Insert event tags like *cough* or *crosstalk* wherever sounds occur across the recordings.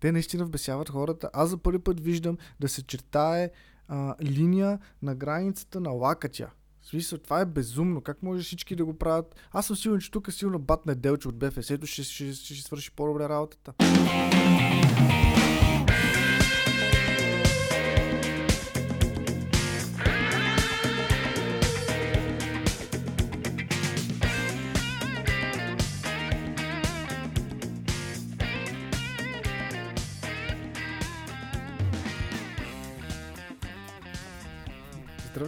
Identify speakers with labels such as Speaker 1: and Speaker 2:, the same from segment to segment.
Speaker 1: Те наистина вбесяват хората. Аз за първи път виждам да се чертае а, линия на границата на лакътя. В смисъл, това е безумно. Как може всички да го правят? Аз съм сигурен, че тук е силно батне делче от БФС-то ще, ще, ще, ще свърши по-добре работата.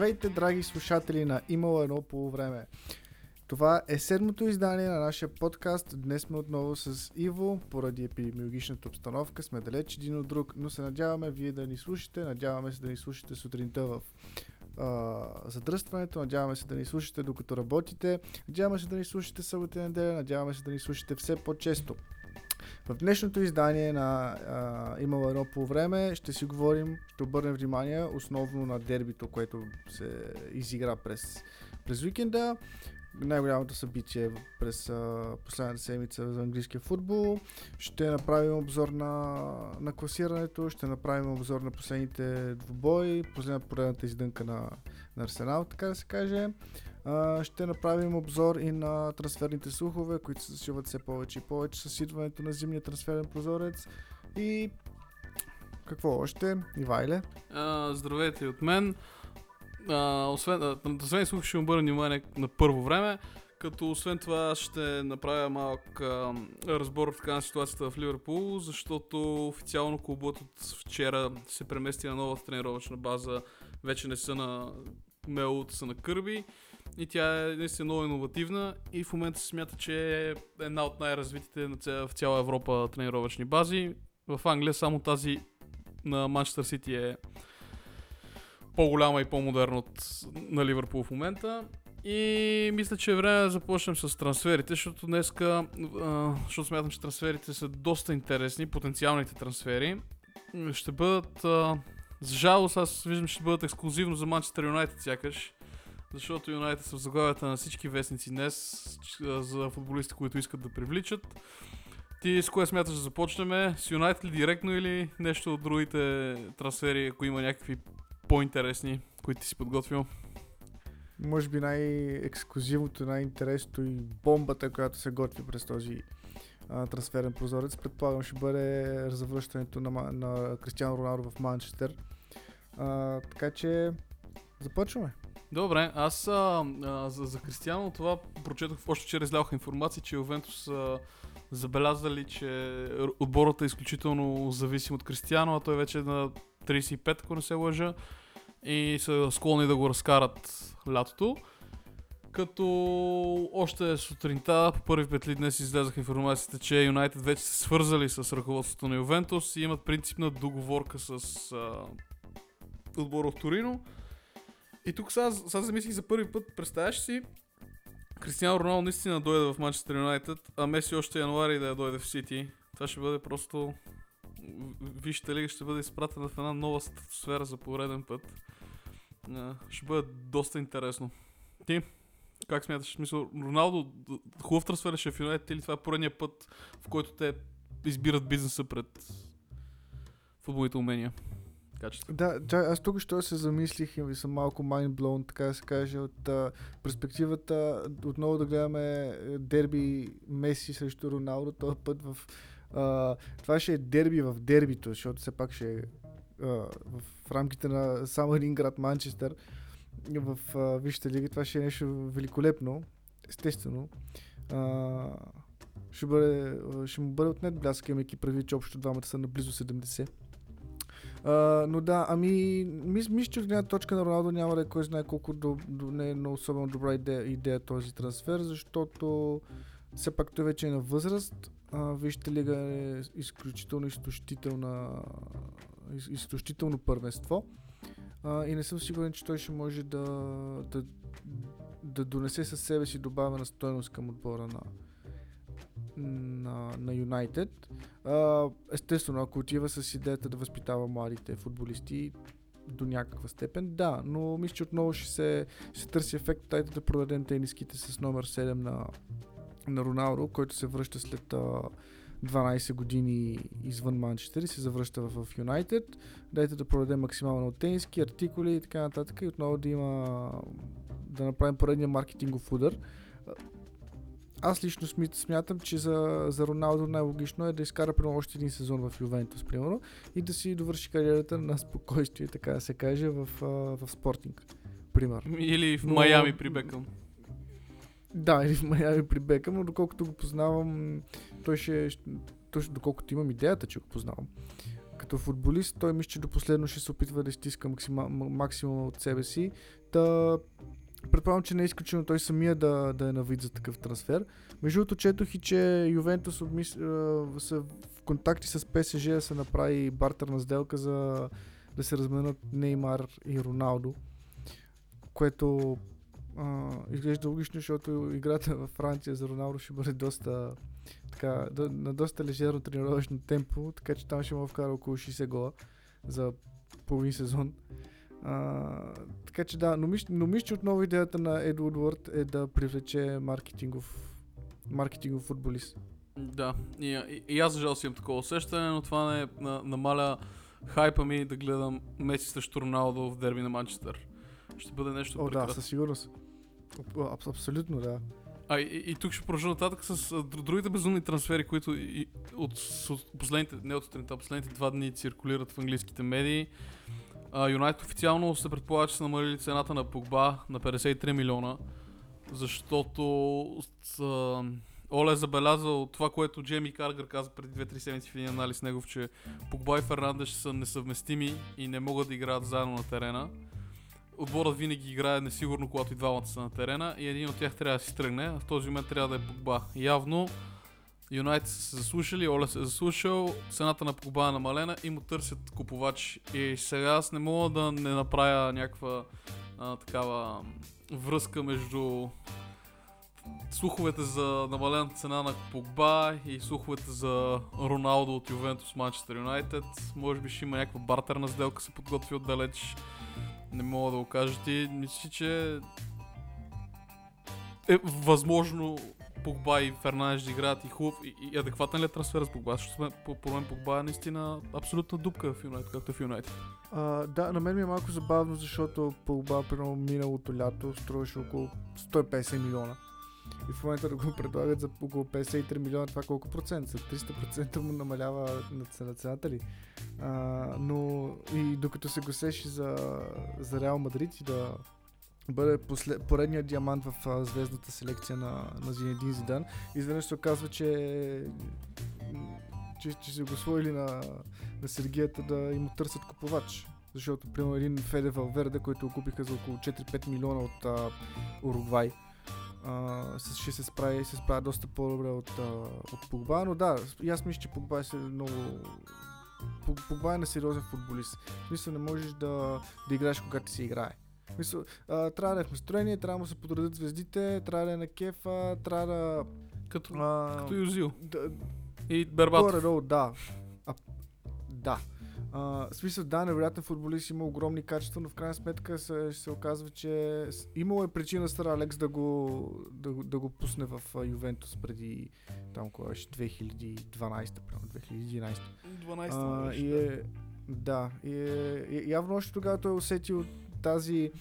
Speaker 1: Здравейте, драги слушатели на Имало едно по време. Това е седмото издание на нашия подкаст. Днес сме отново с Иво. Поради епидемиологичната обстановка сме далеч един от друг, но се надяваме вие да ни слушате. Надяваме се да ни слушате сутринта в а, задръстването. Надяваме се да ни слушате докато работите. Надяваме се да ни слушате събота и неделя. Надяваме се да ни слушате все по-често. В днешното издание на а, Имало едно по време ще си говорим, ще обърнем внимание основно на дербито, което се изигра през, през уикенда. Най-голямото събитие през а, последната седмица за английския футбол. Ще направим обзор на, на класирането, ще направим обзор на последните двубои, последната поредната издънка на, на Арсенал, така да се каже. Ще направим обзор и на трансферните слухове, които се засилват все повече и повече с идването на зимния трансферен прозорец. И какво още? Ивайле?
Speaker 2: А, здравейте от мен. А, освен, а, трансферни слухи ще обърна внимание на първо време, като освен това ще направя малък а, разбор така на ситуацията в Ливърпул, защото официално клубът от вчера се премести на новата тренировъчна база, вече не са на Мелот, са на Кърби и тя е наистина много иновативна и в момента се смята, че е една от най-развитите в цяла Европа тренировъчни бази. В Англия само тази на Манчестър Сити е по-голяма и по-модерна от на Ливърпул в момента. И мисля, че е време да започнем с трансферите, защото днеска, защото смятам, че трансферите са доста интересни, потенциалните трансфери. Ще бъдат, за жалост аз виждам, че ще бъдат ексклюзивно за Манчестър Юнайтед сякаш. Защото Юнайтед са в заглавията на всички вестници днес за футболисти, които искат да привличат. Ти с кое смяташ да започнем? С Юнайтед ли директно или нещо от другите трансфери, ако има някакви по-интересни, които ти си подготвил?
Speaker 1: Може би най-ексклюзивното, най-интересното и бомбата, която се готви през този а, трансферен прозорец, предполагам ще бъде завръщането на, на Кристиано Роналдо в Манчестър. А, така че започваме.
Speaker 2: Добре, аз а, а, за, за Кристиано това прочетох още вчера излязоха информация, че Ювентус са забелязали, че отборът е изключително зависим от Кристиано, а той вече е на 35, ако не се лъжа, и са склонни да го разкарат лятото. Като още сутринта, по първи петли днес излезаха информацията, че Юнайтед вече са свързали с ръководството на Ювентус и имат принципна договорка с а, отбора от Торино и тук сега, сега замислих за първи път, представяш си, Кристиано Роналдо наистина дойде в Манчестър Юнайтед, а Меси още януари да я дойде в Сити. Това ще бъде просто... Вижте ли, ще бъде изпратена в една нова сфера за пореден път. Ще бъде доста интересно. Ти? Как смяташ? Смисъл, Роналдо хубав трансфер ще е в Юнайтед или това е поредния път, в който те избират бизнеса пред футболните умения?
Speaker 1: Качество. Да, да, аз тук ще се замислих и съм малко mindblown, така да се каже, от а, перспективата отново да гледаме е, дерби Меси срещу Роналдо, този път в... А, това ще е дерби в дербито, защото все пак ще е в рамките на само един град Манчестър в а, Висшата лига. Това ще е нещо великолепно, естествено. А, ще, бъде, ще му бъде отнет блясък, имайки предвид, че общо двамата са на близо 70. Но да, ами, мисля, мис, че от гледна точка на Роналдо няма да е кой знае колко до, до, не е особено добра идея, идея този трансфер, защото все пак той вече е на възраст. Uh, вижте лига е изключително изтощителна, из, изтощително първенство. Uh, и не съм сигурен, че той ще може да, да, да донесе със себе си добавена стоеност към отбора на, на, на. Естествено, ако отива с идеята да възпитава младите футболисти до някаква степен, да, но мисля, че отново ще се, ще се търси ефект, дайте да продадем тениските с номер 7 на, на Роналдо, който се връща след а, 12 години извън Манчестър и се завръща в Юнайтед. Дайте да продаде максимално тениски, артикули и така нататък и отново да има да направим поредния маркетингов удар. Аз лично смятам, че за, за Роналдо най-логично е да изкара примерно още един сезон в Ювентус, примерно, и да си довърши кариерата на спокойствие, така да се каже, в, в спортинг. Пример.
Speaker 2: Или в Но... Майами при Бекъм.
Speaker 1: Да, или в Майами при Бекъм, но доколкото го познавам, той ще, той, доколкото имам идеята, че го познавам. Като футболист, той мисля, че до последно ще се опитва да изтиска максимум, максимум от себе си. Та, предполагам, че не е изключено той самия да, да е на вид за такъв трансфер. Между другото, четох и, че Ювентус обмис... са в контакти с ПСЖ да се направи бартерна сделка за да се разменят Неймар и Роналдо, което а, изглежда логично, защото играта във Франция за Роналдо ще бъде доста така, до, на доста лежерно тренировъчно темпо, така че там ще му вкара около 60 гола за половин сезон. А, така че да, но мисля, но мисля, че отново идеята на Ед Удвард е да привлече маркетингов, маркетингов футболист.
Speaker 2: Да, и, и, и аз за жал си имам такова усещане, но това не на, намаля хайпа ми да гледам Меси срещу Роналдо в дерби на Манчестър. Ще бъде нещо
Speaker 1: О, прекрасно. да, със сигурност. Аб, абсолютно, да.
Speaker 2: А, и, и тук ще продължа нататък с другите безумни трансфери, които и, от, от последните, не от сутринта, последните два дни циркулират в английските медии. Юнайтед официално се предполага, че са намалили цената на Погба на 53 милиона, защото с, Оле е забелязал това, което Джейми Каргър каза преди 2-3 седмици в един анализ негов, че Погба и Фернандеш са несъвместими и не могат да играят заедно на терена. Отборът винаги играе несигурно, когато и двамата са на терена и един от тях трябва да си тръгне, а в този момент трябва да е Погба. Явно Юнайтед са се заслушали, Оля се е заслушал, цената на Погба е намалена и му търсят купувач. И сега аз не мога да не направя някаква такава връзка между слуховете за намалената цена на Погба и слуховете за Роналдо от Ювентус Манчестър Юнайтед. Може би ще има някаква бартерна сделка се подготви отдалеч. Не мога да го кажа ти. Мисля, че е възможно Погба и Фернандеш играят и хубав и, и адекватен ли е трансфер с Погба? Защото по, мен Погба е наистина абсолютна дупка в Юнайтед, както е в Юнайтед.
Speaker 1: Да, на мен ми е малко забавно, защото Погба примерно миналото лято струваше около 150 милиона. И в момента да го предлагат за около 53 милиона, това колко процент? За 300% му намалява на цената ли? А, но и докато се гласеше за, за Реал Мадрид и да бъде послед, поредният диамант в а, звездната селекция на, на Зинедин Зидан. Изведнъж се оказва, че, че, че се го своили на, на Сергията да им търсят купувач. Защото, примерно, един Феде Валверде, който го купиха за около 4-5 милиона от а, Уругвай, а, ще се справи, се справя доста по-добре от, а, от Погба, но да, и аз мисля, че Погба е много Погба е на сериозен футболист. В смисъл не можеш да, да играеш когато си играе. Мисъл, а, трябва да е в настроение, трябва да се подредят звездите, трябва да е на кефа, трябва да...
Speaker 2: Като, а, като Юзил. Да, и Бербатов.
Speaker 1: Горе, да. А, да. А, в смисъл, да, невероятен футболист има огромни качества, но в крайна сметка се, се оказва, че имало е причина Стар Алекс да го, да, да го пусне в Ювентус преди там кога беше 2012, примерно 2011. 12 и е, да, и е, явно още тогава той е усетил тази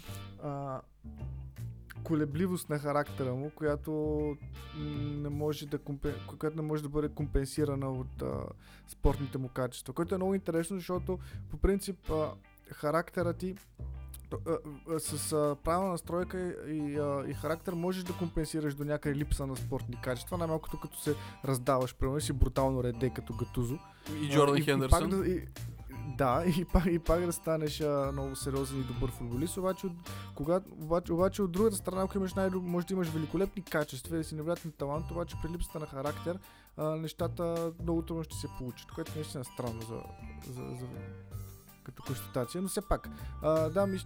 Speaker 1: а, колебливост на характера му, която не може да, компен... която не може да бъде компенсирана от а, спортните му качества. Което е много интересно, защото по принцип а, характера ти с а, правилна настройка и, а, и характер можеш да компенсираш до някъде липса на спортни качества, най-малкото като се раздаваш, примерно си брутално реде като Гатузо.
Speaker 2: И Джордан Хендерсън.
Speaker 1: И, и, да, *laughs* и пак, и пак да станеш а, много сериозен и добър футболист, обаче от, когато, обаче, обаче от другата страна, ако имаш най може да имаш великолепни качества и си невероятен талант, обаче при липсата на характер, а, нещата много трудно ще се получат, което наистина е странно за, за, за, като констатация, но все пак. А, да, ми,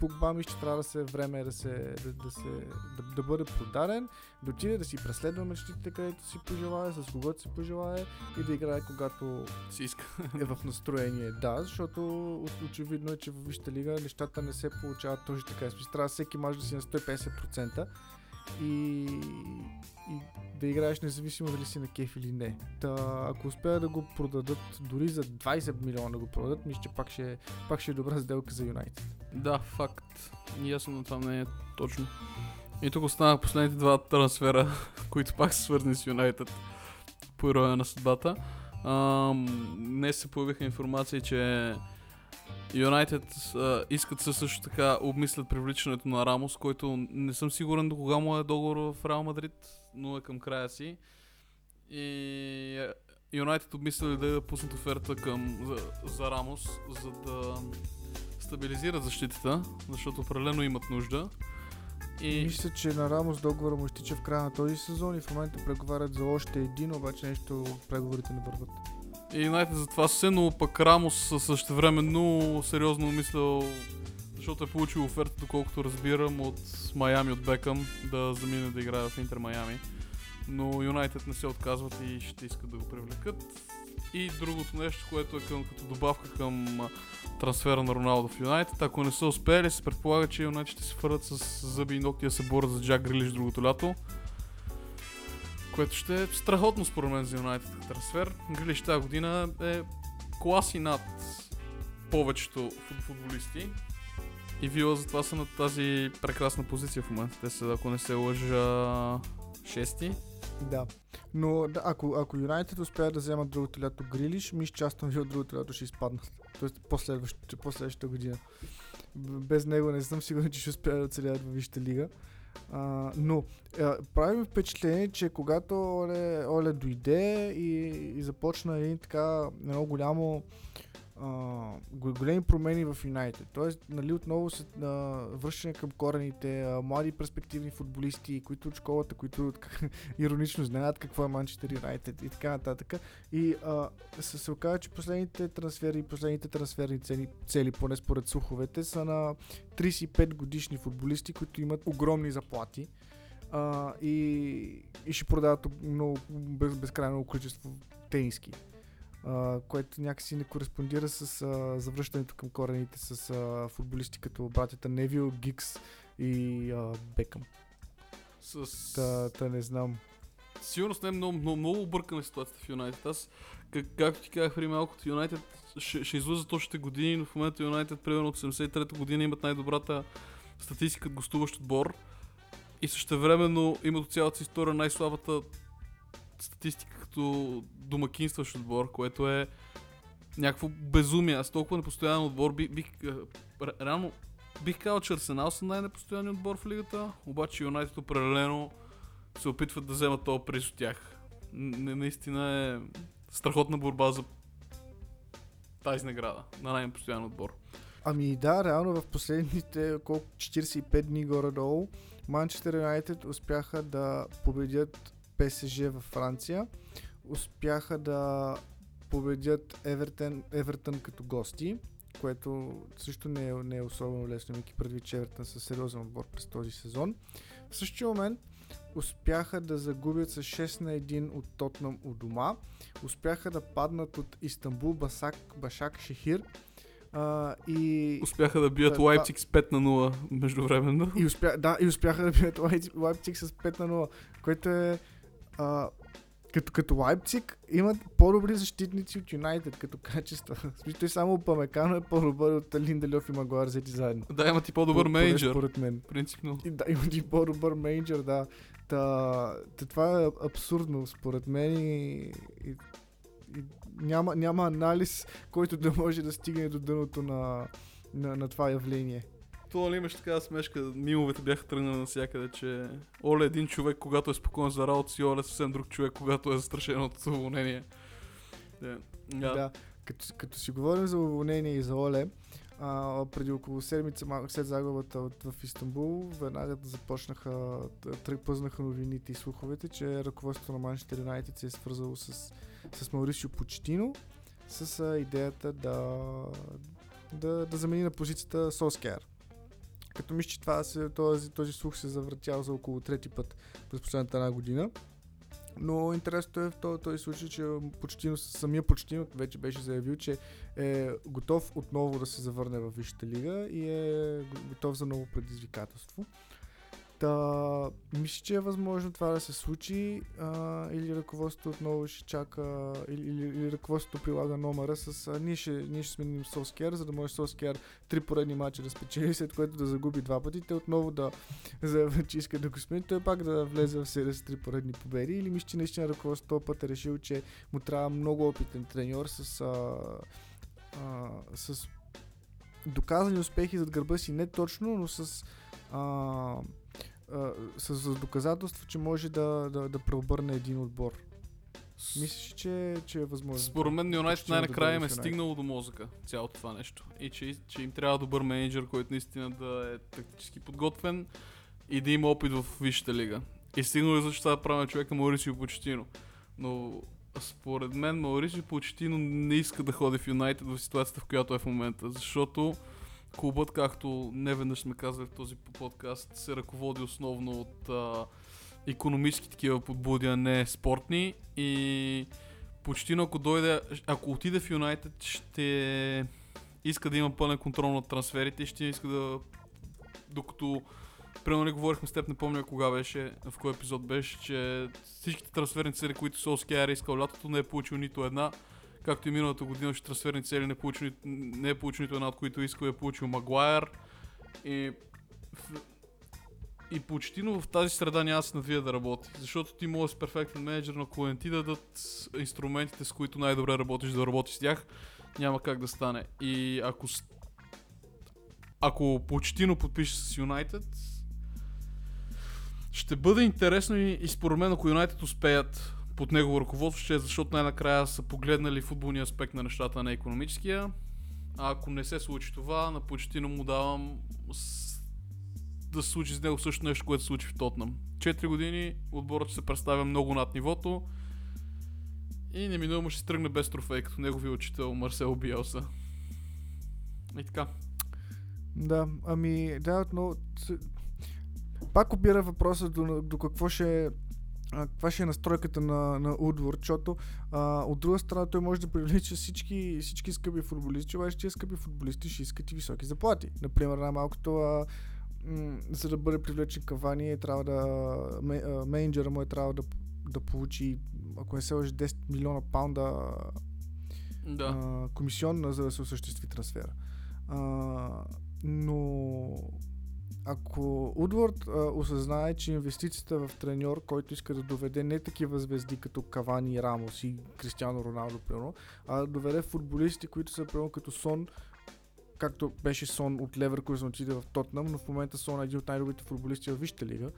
Speaker 1: Погба ми ще трябва да се време да, се, да, да, се, да, да бъде продаден, да отиде да си преследва мечтите, където си пожелая, с когото си пожелая и да играе когато
Speaker 2: си иска.
Speaker 1: е в настроение. Да, защото очевидно е, че в Висшата лига нещата не се получават точно така. Смисъл, трябва всеки мач да си на 150%. И, и да играеш независимо дали си на кеф или не. Та, ако успеят да го продадат дори за 20 милиона да го продадат, мисля, че пак ще, пак ще е добра сделка за Юнайтед.
Speaker 2: Да, факт. Съм на това мнение точно. И тук останах последните два трансфера, *laughs* които пак са свързани с Юнайтед по ирония на съдбата. Днес се появиха информации, че Юнайтед искат се също така обмислят привличането на Рамос, който не съм сигурен до кога му е договор в Реал Мадрид, но е към края си. И Юнайтед обмисляли да пуснат оферта към, за, за Рамос, за да стабилизират защитата, защото определено имат нужда.
Speaker 1: И... Мисля, че на Рамос договора му изтича в края на този сезон и в момента преговарят за още един, обаче нещо преговорите не върват.
Speaker 2: И Юнайтед за това се, но пък Рамос същевременно сериозно умислял, защото е получил оферта, доколкото разбирам, от Майами, от Бекъм, да замине да играе в Интер Майами. Но Юнайтед не се отказват и ще искат да го привлекат. И другото нещо, което е към, като добавка към трансфера на Роналдо в Юнайтед. Ако не са успели, се предполага, че Юнайтед ще се фърят с зъби и ногти да се борят за Джак Грилиш другото лято. Което ще е страхотно според мен за Юнайтед трансфер. Грилиш тази година е класи над повечето футболисти. И Вила затова са на тази прекрасна позиция в момента. Те са, ако не се лъжа, шести.
Speaker 1: Да. Но да, ако, ако Юнайтед успеят да вземат другото лято Грилиш, ми ще частам ви от другото лято ще изпаднат. Тоест последващата, последващата година. Без него не съм сигурен, че ще успеят да оцелят в Висшата лига. А, но а, прави ми впечатление, че когато Оле, Оле дойде и, и започна един така едно голямо големи промени в Юнайтед. Тоест, нали, отново се а, връщане към корените, а, млади перспективни футболисти, които от школата, които *laughs* иронично знаят какво е Манчестър Юнайтед и така нататък. И а, се, се оказа, че последните трансфери, последните трансферни цели, цели, поне според слуховете, са на 35 годишни футболисти, които имат огромни заплати. Uh, и, и ще продават много без, безкрайно количество тениски а, което някакси не кореспондира с а, завръщането към корените с а, футболисти като братята Невил, Гикс и а, Бекъм. С... Та, та не знам.
Speaker 2: Сигурно не е много, много, много объркана ситуацията в Юнайтед. Аз, как, както ти казах преди малко, Юнайтед ще, ще излиза точните години, но в момента Юнайтед, примерно от 73-та година, имат най-добрата статистика гостуващ отбор. И също времено имат от цялата си история най-слабата статистика като домакинстващ отбор, което е някакво безумие. Аз толкова непостоянен отбор бих, бих реално бих казал, че Арсенал са най-непостоянен отбор в лигата, обаче Юнайтед определено се опитват да вземат този приз от тях. Н- наистина е страхотна борба за тази награда на най-непостоянен отбор.
Speaker 1: Ами да, реално в последните колко 45 дни горе-долу Манчестър Юнайтед успяха да победят ПСЖ във Франция, успяха да победят Евертън, Евертън като гости, което също не е, не е особено лесно, имайки предвид, че Евертън са сериозен отбор през този сезон. В същия момент успяха да загубят с 6 на 1 от Тотнам у дома, успяха да паднат от Истанбул, Басак, Башак, Шехир, Uh, и...
Speaker 2: Успяха да бият да, Лайпциг с 5 на 0 междувременно.
Speaker 1: И успя... Да, и успяха да бият Лайпциг с 5 на 0, което е а, като, като Лайпциг имат по-добри защитници от Юнайтед като качество. *laughs* Смисъл, само Памекано е по-добър от Линделев и Магуар взети заедно.
Speaker 2: Да, имат и по-добър менеджер.
Speaker 1: Според мен.
Speaker 2: Принципно.
Speaker 1: И, да, имат и по-добър менеджер, да. Та, та, това е абсурдно според мен и, и, и няма, няма анализ, който да може да стигне до дъното на, на, на това явление
Speaker 2: то ли имаш такава смешка, мимовете бяха тръгнали навсякъде, че Оле е един човек, когато е спокоен за работа си, Оле е съвсем друг човек, когато е застрашен от уволнение.
Speaker 1: Yeah. Yeah. Да, като, като си говорим за уволнение и за Оле, а, преди около седмица, малко след загубата от, в Истанбул, веднага започнаха, тръпъзнаха новините и слуховете, че ръководството на Манчестър Юнайтед се е свързало с, с Маурисио Почтино с а, идеята да, да, да замени на позицията Соскер. Като мисля, че това се, този, този слух се завъртял за около трети път през последната една година. Но интересното е в този, този случай, че почти, самия почти вече беше заявил, че е готов отново да се завърне в Висшата лига и е готов за ново предизвикателство. Та, мисля, че е възможно това да се случи а, или ръководството отново ще чака, или, или, или ръководството прилага номера с а, ние, ще, ние ще сменим Солскер, за да може Солскер три поредни мача да спечели, *laughs* след което да загуби два пъти, те отново да заявят, че искат да го смени, той пак да влезе в серия с три поредни победи или мисля, че наистина ръководството път е решил, че му трябва много опитен треньор с, а, а, с доказани успехи зад гърба си, не точно, но с а, а, с, с доказателство, че може да, да, да преобърне един отбор. Мислиш, че, че е възможно?
Speaker 2: Според мен Юнайтед
Speaker 1: на
Speaker 2: най-накрая им е стигнало до мозъка цялото това нещо. И че, че им трябва добър менеджер, който наистина да е тактически подготвен и да има опит в Висшата лига. И стигнало е за това да правим човека Маурисио Почетино. Но според мен Маурисио Почетино не иска да ходи в Юнайтед в ситуацията, в която е в момента. Защото клубът, както не веднъж сме казали в този подкаст, се ръководи основно от а, економически такива подбуди, а не спортни. И почти ако дойде, ако отиде в Юнайтед, ще иска да има пълен контрол над трансферите ще иска да... Докато Примерно не говорихме с теб, не помня кога беше, в кой епизод беше, че всичките трансферни цели, които Солскияр е искал лятото, не е получил нито една. Както и миналата година, че трансферни цели не, получил, ни- не е получил нито една, от които искал, е получил Магуайер. И, и почти в тази среда няма да се навие да работи. Защото ти можеш с перфектен менеджер, но ако не ти дадат инструментите, с които най-добре работиш, да работиш с тях, няма как да стане. И ако ако Почтино подпише с Юнайтед, ще бъде интересно и, и според мен, ако Юнайтед успеят под негово ръководство, ще е защото най-накрая са погледнали футболния аспект на нещата, а не економическия. А ако не се случи това, на Почтино му давам с... да се случи с него също нещо, което се случи в Тотнам. Четири години отборът ще се представя много над нивото и неминуемо ще се тръгне без трофей, като неговия учител Марсел Биелса. И така.
Speaker 1: Да, ами да, с- Пак опира въпроса до, до какво ще каква ще е настройката на, на Удвор, защото а, от друга страна той може да привлича всички, всички скъпи футболисти, обаче тези скъпи футболисти ще искат и високи заплати. Например, най-малкото а, м- за да бъде привлечен Кавани, трябва да а, менеджера му е трябва да, да получи, ако не се лъжи, 10 милиона паунда
Speaker 2: Да.
Speaker 1: а, комисионна, за да се осъществи трансфера. А, но ако Удвард а, осъзнае, че инвестицията в треньор, който иска да доведе не такива звезди като Кавани, Рамос и Кристиано Роналдо, примерно, а да доведе футболисти, които са примерно като Сон, както беше Сон от Леверкузен отиде в Тотнам, но в момента Сон е един от най-добрите футболисти в Висшата лига.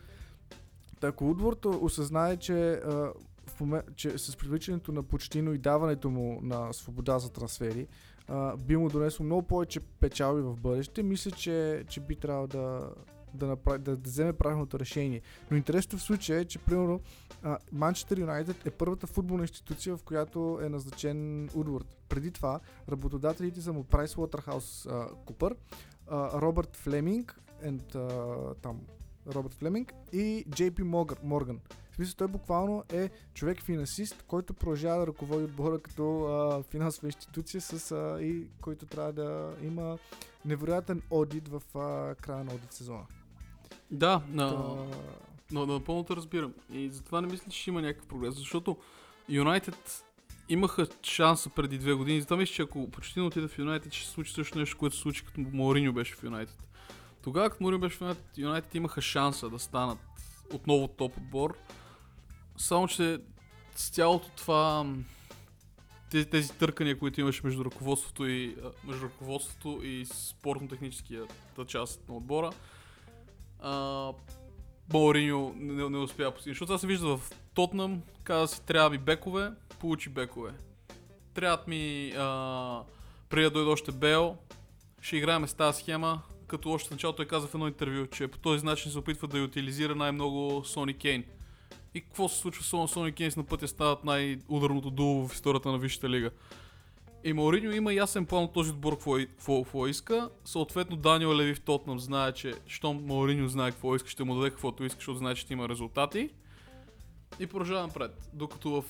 Speaker 1: Та ако Удвард осъзнае, че, а, в момент, че с привличането на Почтино и даването му на свобода за трансфери, а, би му донесло много повече печалби в бъдеще, мисля, че, че би трябвало да, да, направи, да, да вземе правилното решение. Но интересното в случая е, че примерно Манчестър Юнайтед е първата футболна институция, в която е назначен Удвард. Преди това работодателите са му PricewaterhouseCoopers, а, Робърт Флеминг and, а, там, Робърт Флеминг и JP Morgan. В смисъл, той буквално е човек финансист, който продължава да ръководи отбора като а, финансова институция, с, а, и който трябва да има невероятен одит в а, края на одит сезона.
Speaker 2: Да, на,
Speaker 1: Та,
Speaker 2: но напълно те разбирам. И затова не мисля, че има някакъв прогрес, защото Юнайтед имаха шанса преди две години. Затова мисля, че ако почти не отида в Юнайтед, ще се случи също нещо, което се случи като Мауриньо беше в Юнайтед. Тогава, като Мауриньо беше в Юнайтед, Юнайтед имаха шанса да станат отново топ отбор. Само, че с цялото това тези, тези търкания, които имаше между ръководството и, между ръководството и спортно-техническата част на отбора, а, Мауриньо не, не успя да постигне. Защото това се вижда в Тотнам, каза си, трябва ми бекове, получи бекове. Трябват ми, а, преди да дойде още Бел, ще играем с тази схема, като още в началото той каза в едно интервю, че по този начин се опитва да й утилизира най-много Сони Кейн. И какво се случва с Сони Кейн на пътя стават най-ударното дуло в историята на Висшата лига. И Мауриньо има ясен план от този отбор какво, какво иска. Съответно Даниел Леви в Тотнам знае, че щом Мауриньо знае какво иска, ще му даде каквото иска, защото знае, че има резултати. И продължава напред. Докато в,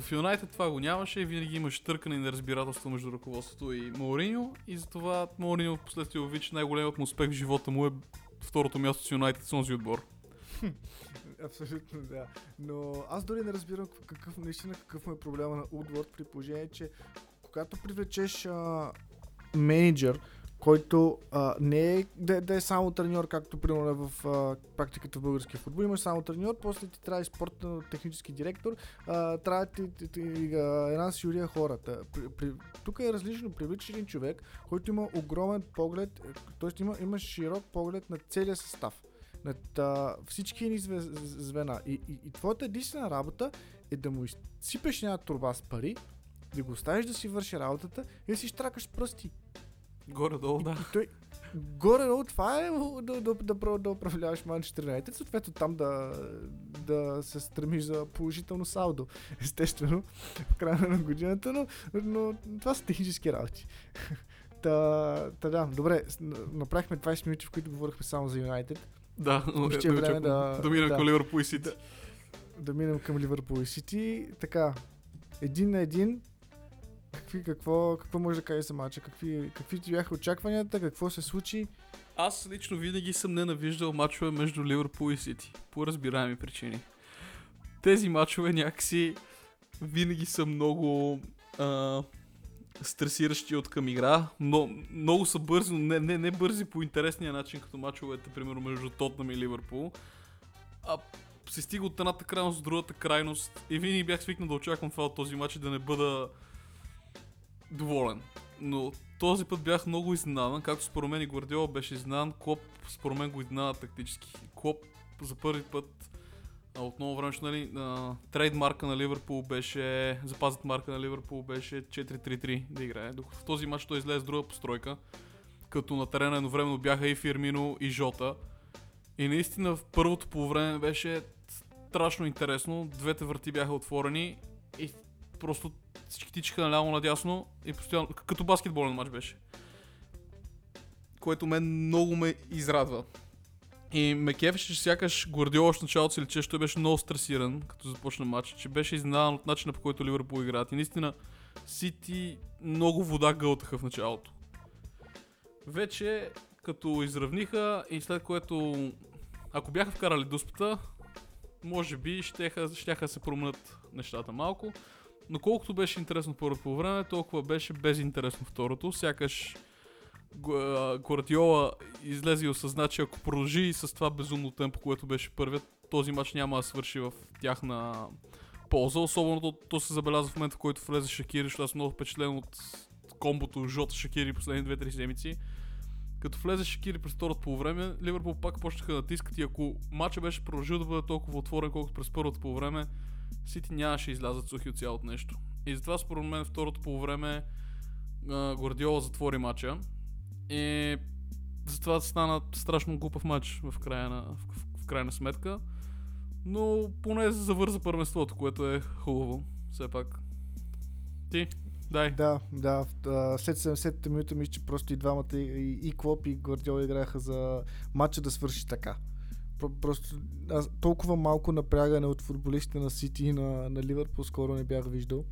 Speaker 2: в Юнайтед това го нямаше и винаги имаше търкане и неразбирателство между ръководството и Мауриньо. И затова Мауриньо в последствие увеличи най-големият му успех в живота му е второто място с Юнайтед с този отбор. *laughs*
Speaker 1: Абсолютно, да. Но аз дори не разбирам какъв, наистина какъв му е проблема на Удворд при положение, че когато привлечеш а, менеджер, който а, не е да, да е само треньор, както примерно е в а, практиката в българския футбол. Имаш само треньор, после ти трябва и спортно технически директор, а, трябва ти, ти, ти а, една сюрия хората. При, при, тук е различно. Привличаш един човек, който има огромен поглед, т.е. Има, има широк поглед на целия състав над а, всички ни звена. И, и, и твоята единствена работа е да му изсипеш една турба с пари, да го оставиш да си върши работата и да си штракаш пръсти.
Speaker 2: Горе-долу, да.
Speaker 1: И той, горе-долу това е да, да, да, да управляваш Манчестър Юнайтед, съответно там да, да се стремиш за положително салдо. Естествено, в края на годината, но, но това са технически работи. *laughs* Та, та да, добре, направихме 20 минути, в които говорихме само за Юнайтед.
Speaker 2: Да,
Speaker 1: Ще е време да...
Speaker 2: Да минем да, към Ливърпул и Сити.
Speaker 1: Да, да минем към Ливърпул и Сити. Така, един на един, какви, какво, какво може да кажеш за матча? Какви, какви ти бяха очакванията? Какво се случи?
Speaker 2: Аз лично винаги съм ненавиждал мачове между Ливърпул и Сити. По разбираеми причини. Тези мачове някакси винаги са много а, стресиращи от към игра. Но, много са бързи, но не, не, не бързи по интересния начин, като мачовете, примерно между Тотнам и Ливърпул. А се стига от едната крайност до другата крайност. И винаги бях свикнал да очаквам това от този матч и да не бъда доволен. Но този път бях много изненадан, както според мен и Гвардиола беше изненадан, Клоп според мен го изненада тактически. Клоп за първи път отново време, нали, а, трейдмарка на Ливърпул беше, запазът марка на Ливърпул беше 4-3-3 да играе. Докато в този матч той излезе с друга постройка, като на терена едновременно бяха и Фирмино и Жота. И наистина в първото по време беше страшно интересно. Двете врати бяха отворени и просто всички тичаха наляво надясно и постоянно, като баскетболен матч беше. Което мен много ме израдва. И ме кефеше, че сякаш Гвардиола в началото си лече, той беше много стресиран, като започна матч, че беше изненадан от начина по който Ливърпул играят. И наистина Сити много вода гълтаха в началото. Вече като изравниха и след което ако бяха вкарали дуспата, може би щеха, щяха се променят нещата малко. Но колкото беше интересно първото по време, толкова беше безинтересно второто. Сякаш Гвардиола излезе и осъзна, че ако продължи с това безумно темпо, което беше първият, този матч няма да свърши в тяхна полза. Особено то, то се забелязва в момента, в който влезе Шакири, защото аз съм много впечатлен от комбото Жота Шакири последните 2-3 седмици. Като влезе Шакири през второто време, Ливърпул пак почнаха да натискат и ако матчът беше продължил да бъде толкова отворен, колкото през първото по време, Сити нямаше излязат сухи от цялото нещо. И затова според мен второто по време Гвардиола затвори матча и затова стана страшно глупав матч в крайна, в, в, в крайна сметка. Но поне завърза първенството, което е хубаво. Все пак. Ти? Дай.
Speaker 1: Да, да. След 70-та минута мисля, че просто и двамата и, и Клоп и Гвардиола играха за матча да свърши така. Просто аз, толкова малко напрягане от футболистите на Сити и на, на Ливърпул скоро не бях виждал.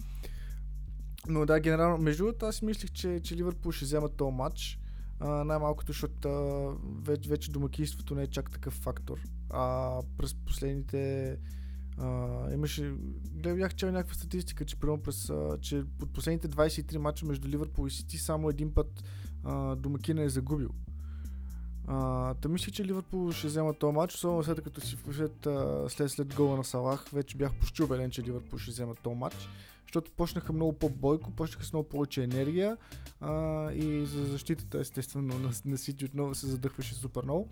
Speaker 1: Но да, генерално, между другото аз мислих, че, че Ливърпул ще вземат този матч. Най-малкото, защото вече, вече домакинството не е чак такъв фактор. А през последните а, имаше, да бях чел някаква статистика, че, през, а, че под последните 23 мача между Ливърпул и Сити само един път а, домакина е загубил. А, та мисля, че Ливърпул ще взема този матч, особено след като си след, след, след гола на Салах, вече бях почти убеден, че Ливърпул ще взема този матч, защото почнаха много по-бойко, почнаха с много повече енергия а, и за защитата естествено на, на Сити отново се задъхваше супер много,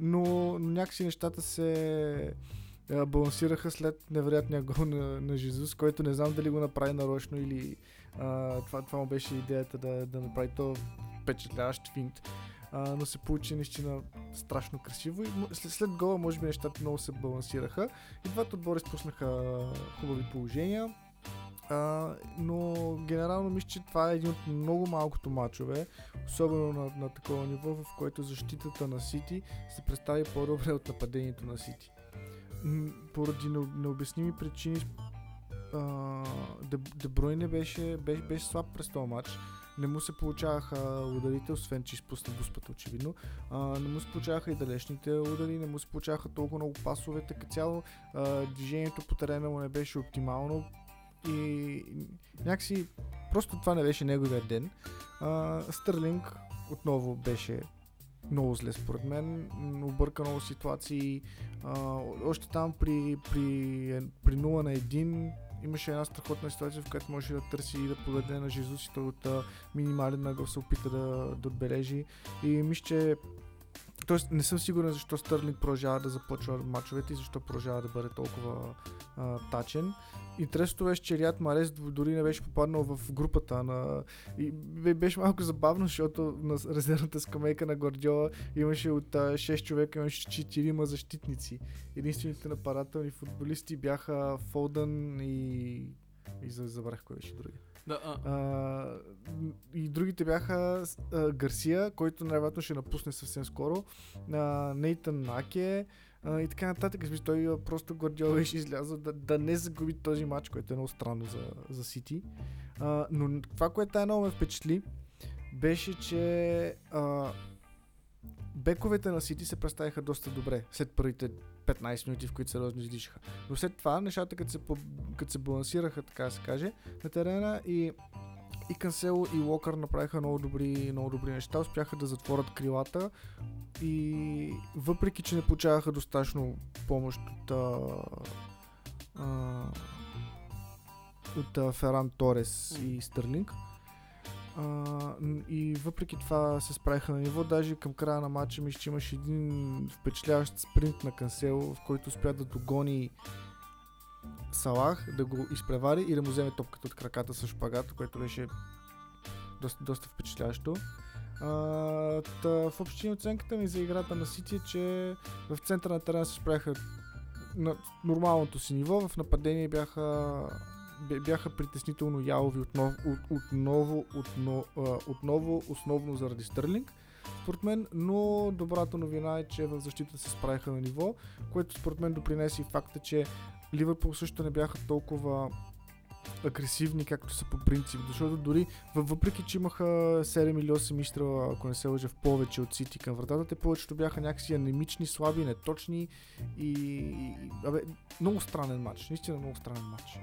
Speaker 1: но някакси нещата се балансираха след невероятния гол на, на Жизус, който не знам дали го направи нарочно или а, това, това му беше идеята да, да направи то впечатляващ финт. А, но се получи наистина страшно красиво и след, след гола може би нещата много се балансираха. И двата отбора изпуснаха хубави положения. А, но генерално мисля, че това е един от много малкото мачове, особено на, на такова ниво, в което защитата на Сити се представи по-добре от нападението на Сити. Поради необясними причини Дебройне беше, беше, беше слаб през този матч не му се получаваха ударите, освен че изпусна дуспата очевидно. А, не му се получаваха и далечните удари, не му се получаваха толкова много пасове, така цяло а, движението по терена му не беше оптимално и някакси просто това не беше неговия ден. А, Стърлинг отново беше много зле според мен, обърка много ситуации. А, още там при, при, при 0 на 1 имаше една страхотна ситуация, в която можеше да търси и да подаде на Жезус и той от минимален нагъл се опита да, да отбележи. И мисля, че Тоест не съм сигурен защо Стърлинг продължава да започва мачовете и защо продължава да бъде толкова а, тачен. Интересното беше, че Рият Марес дори не беше попаднал в групата на... И беше малко забавно, защото на резервната скамейка на Гвардиола имаше от 6 човека, имаше 4 защитници. Единствените нападателни футболисти бяха Фолдън и... И забрах кой беше други.
Speaker 2: Да, а.
Speaker 1: А, и другите бяха а, Гарсия, който най-вероятно ще напусне съвсем скоро, а, Нейтан Наке, а, и така нататък. Смисъл, той просто Гвардиола беше излязъл да, да не загуби този матч, което е много странно за, за Сити. А, но това, което е много ме впечатли, беше, че а, бековете на Сити се представиха доста добре след първите 15 минути, в които сериозно издишаха. Но след това нещата, като се, като се балансираха, така се каже, на терена и и Кансело и Локър направиха много добри, много добри неща, успяха да затворят крилата и въпреки, че не получаваха достатъчно помощ от а, от а, Феран Торес и Стърлинг, а, и въпреки това се справиха на ниво. Даже към края на матча мисля, че имаше един впечатляващ спринт на Кансело, в който успя да догони Салах, да го изпревари и да му вземе топката от краката с шпагата, което беше доста, доста впечатляващо. А, та, в общини оценката ми за играта на Сити е, че в центъра на терена се справиха на нормалното си ниво, в нападение бяха бяха притеснително ялови отново, от, отново, отново, отново, основно заради Стърлинг, според мен, но добрата новина е, че в защита се справиха на ниво, което според мен допринесе и факта, че Ливърпул също не бяха толкова агресивни, както са по принцип. Защото дори, въпреки че имаха 7 или 8 изстрела, ако не се лъжа, в повече от Сити към вратата, те повечето бяха някакси анемични, слаби, неточни и... Абе, много странен матч. Наистина много странен матч.